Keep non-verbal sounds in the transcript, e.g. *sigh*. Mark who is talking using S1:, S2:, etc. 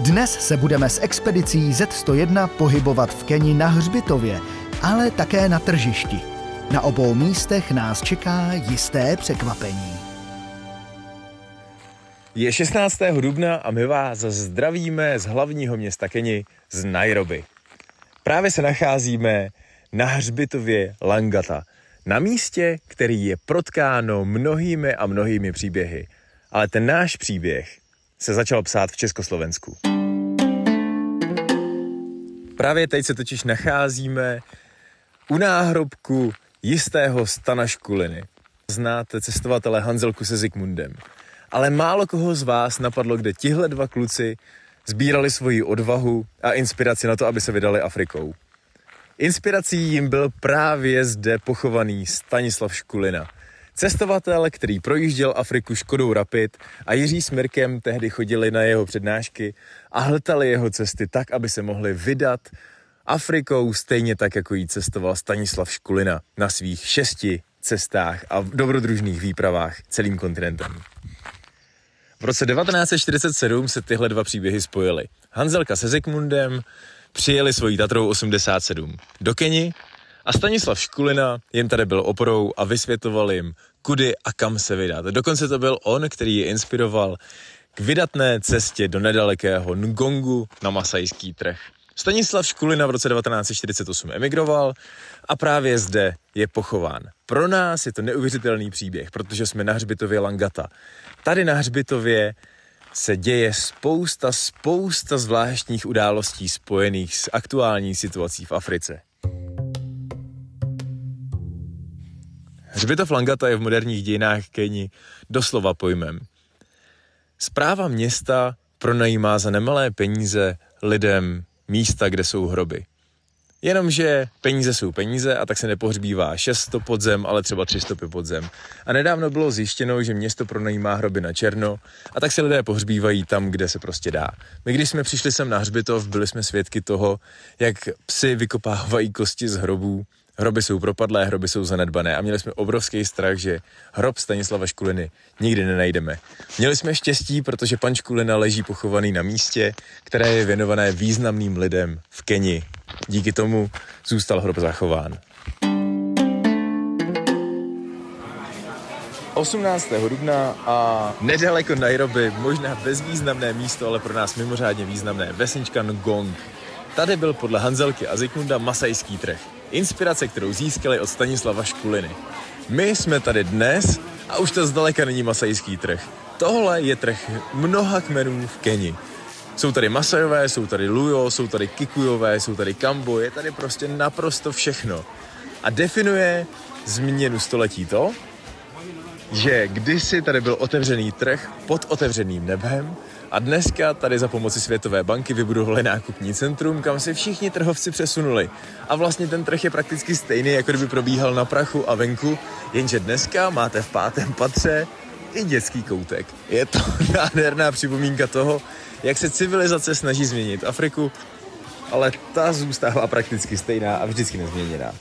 S1: Dnes se budeme s expedicí Z101 pohybovat v Keni na Hřbitově, ale také na tržišti. Na obou místech nás čeká jisté překvapení.
S2: Je 16. dubna a my vás zdravíme z hlavního města Keni, z Nairobi. Právě se nacházíme na hřbitově Langata, na místě, který je protkáno mnohými a mnohými příběhy. Ale ten náš příběh se začal psát v Československu. Právě teď se totiž nacházíme u náhrobku jistého Stana Škuliny. Znáte cestovatele Hanzelku se Zikmundem. Ale málo koho z vás napadlo, kde tihle dva kluci sbírali svoji odvahu a inspiraci na to, aby se vydali Afrikou. Inspirací jim byl právě zde pochovaný Stanislav Škulina. Cestovatel, který projížděl Afriku Škodou Rapid a Jiří s Mirkem tehdy chodili na jeho přednášky a hltali jeho cesty tak, aby se mohli vydat Afrikou stejně tak, jako jí cestoval Stanislav Škulina na svých šesti cestách a dobrodružných výpravách celým kontinentem. V roce 1947 se tyhle dva příběhy spojily. Hanzelka se Zikmundem přijeli svojí Tatrou 87 do Keni a Stanislav Škulina jim tady byl oporou a vysvětloval jim, kudy a kam se vydat. Dokonce to byl on, který je inspiroval k vydatné cestě do nedalekého Ngongu na masajský trh. Stanislav Škulina v roce 1948 emigroval a právě zde je pochován. Pro nás je to neuvěřitelný příběh, protože jsme na hřbitově Langata. Tady na hřbitově se děje spousta, spousta zvláštních událostí spojených s aktuální situací v Africe. Hřbitov Langata je v moderních dějinách Keni doslova pojmem. Zpráva města pronajímá za nemalé peníze lidem místa, kde jsou hroby. Jenomže peníze jsou peníze a tak se nepohřbívá 600 podzem, ale třeba 300 podzem. A nedávno bylo zjištěno, že město pronajímá hroby na černo a tak se lidé pohřbívají tam, kde se prostě dá. My když jsme přišli sem na hřbitov, byli jsme svědky toho, jak psy vykopávají kosti z hrobů Hroby jsou propadlé, hroby jsou zanedbané a měli jsme obrovský strach, že hrob Stanislava Škuliny nikdy nenajdeme. Měli jsme štěstí, protože pan Škulina leží pochovaný na místě, které je věnované významným lidem v Keni. Díky tomu zůstal hrob zachován. 18. dubna a nedaleko Nairobi, možná bezvýznamné místo, ale pro nás mimořádně významné, vesnička Ngong. Tady byl podle Hanzelky a Zikmunda masajský trh. Inspirace, kterou získali od Stanislava Škuliny. My jsme tady dnes a už to zdaleka není masajský trh. Tohle je trh mnoha kmenů v Keni. Jsou tady Masajové, jsou tady Lujo, jsou tady Kikujové, jsou tady Kambo, je tady prostě naprosto všechno. A definuje změnu století to, že kdysi tady byl otevřený trh pod otevřeným nebem a dneska tady za pomoci Světové banky vybudovali nákupní centrum, kam se všichni trhovci přesunuli. A vlastně ten trh je prakticky stejný, jako kdyby probíhal na prachu a venku, jenže dneska máte v pátém patře i dětský koutek. Je to *laughs* nádherná připomínka toho, jak se civilizace snaží změnit Afriku, ale ta zůstává prakticky stejná a vždycky nezměněná.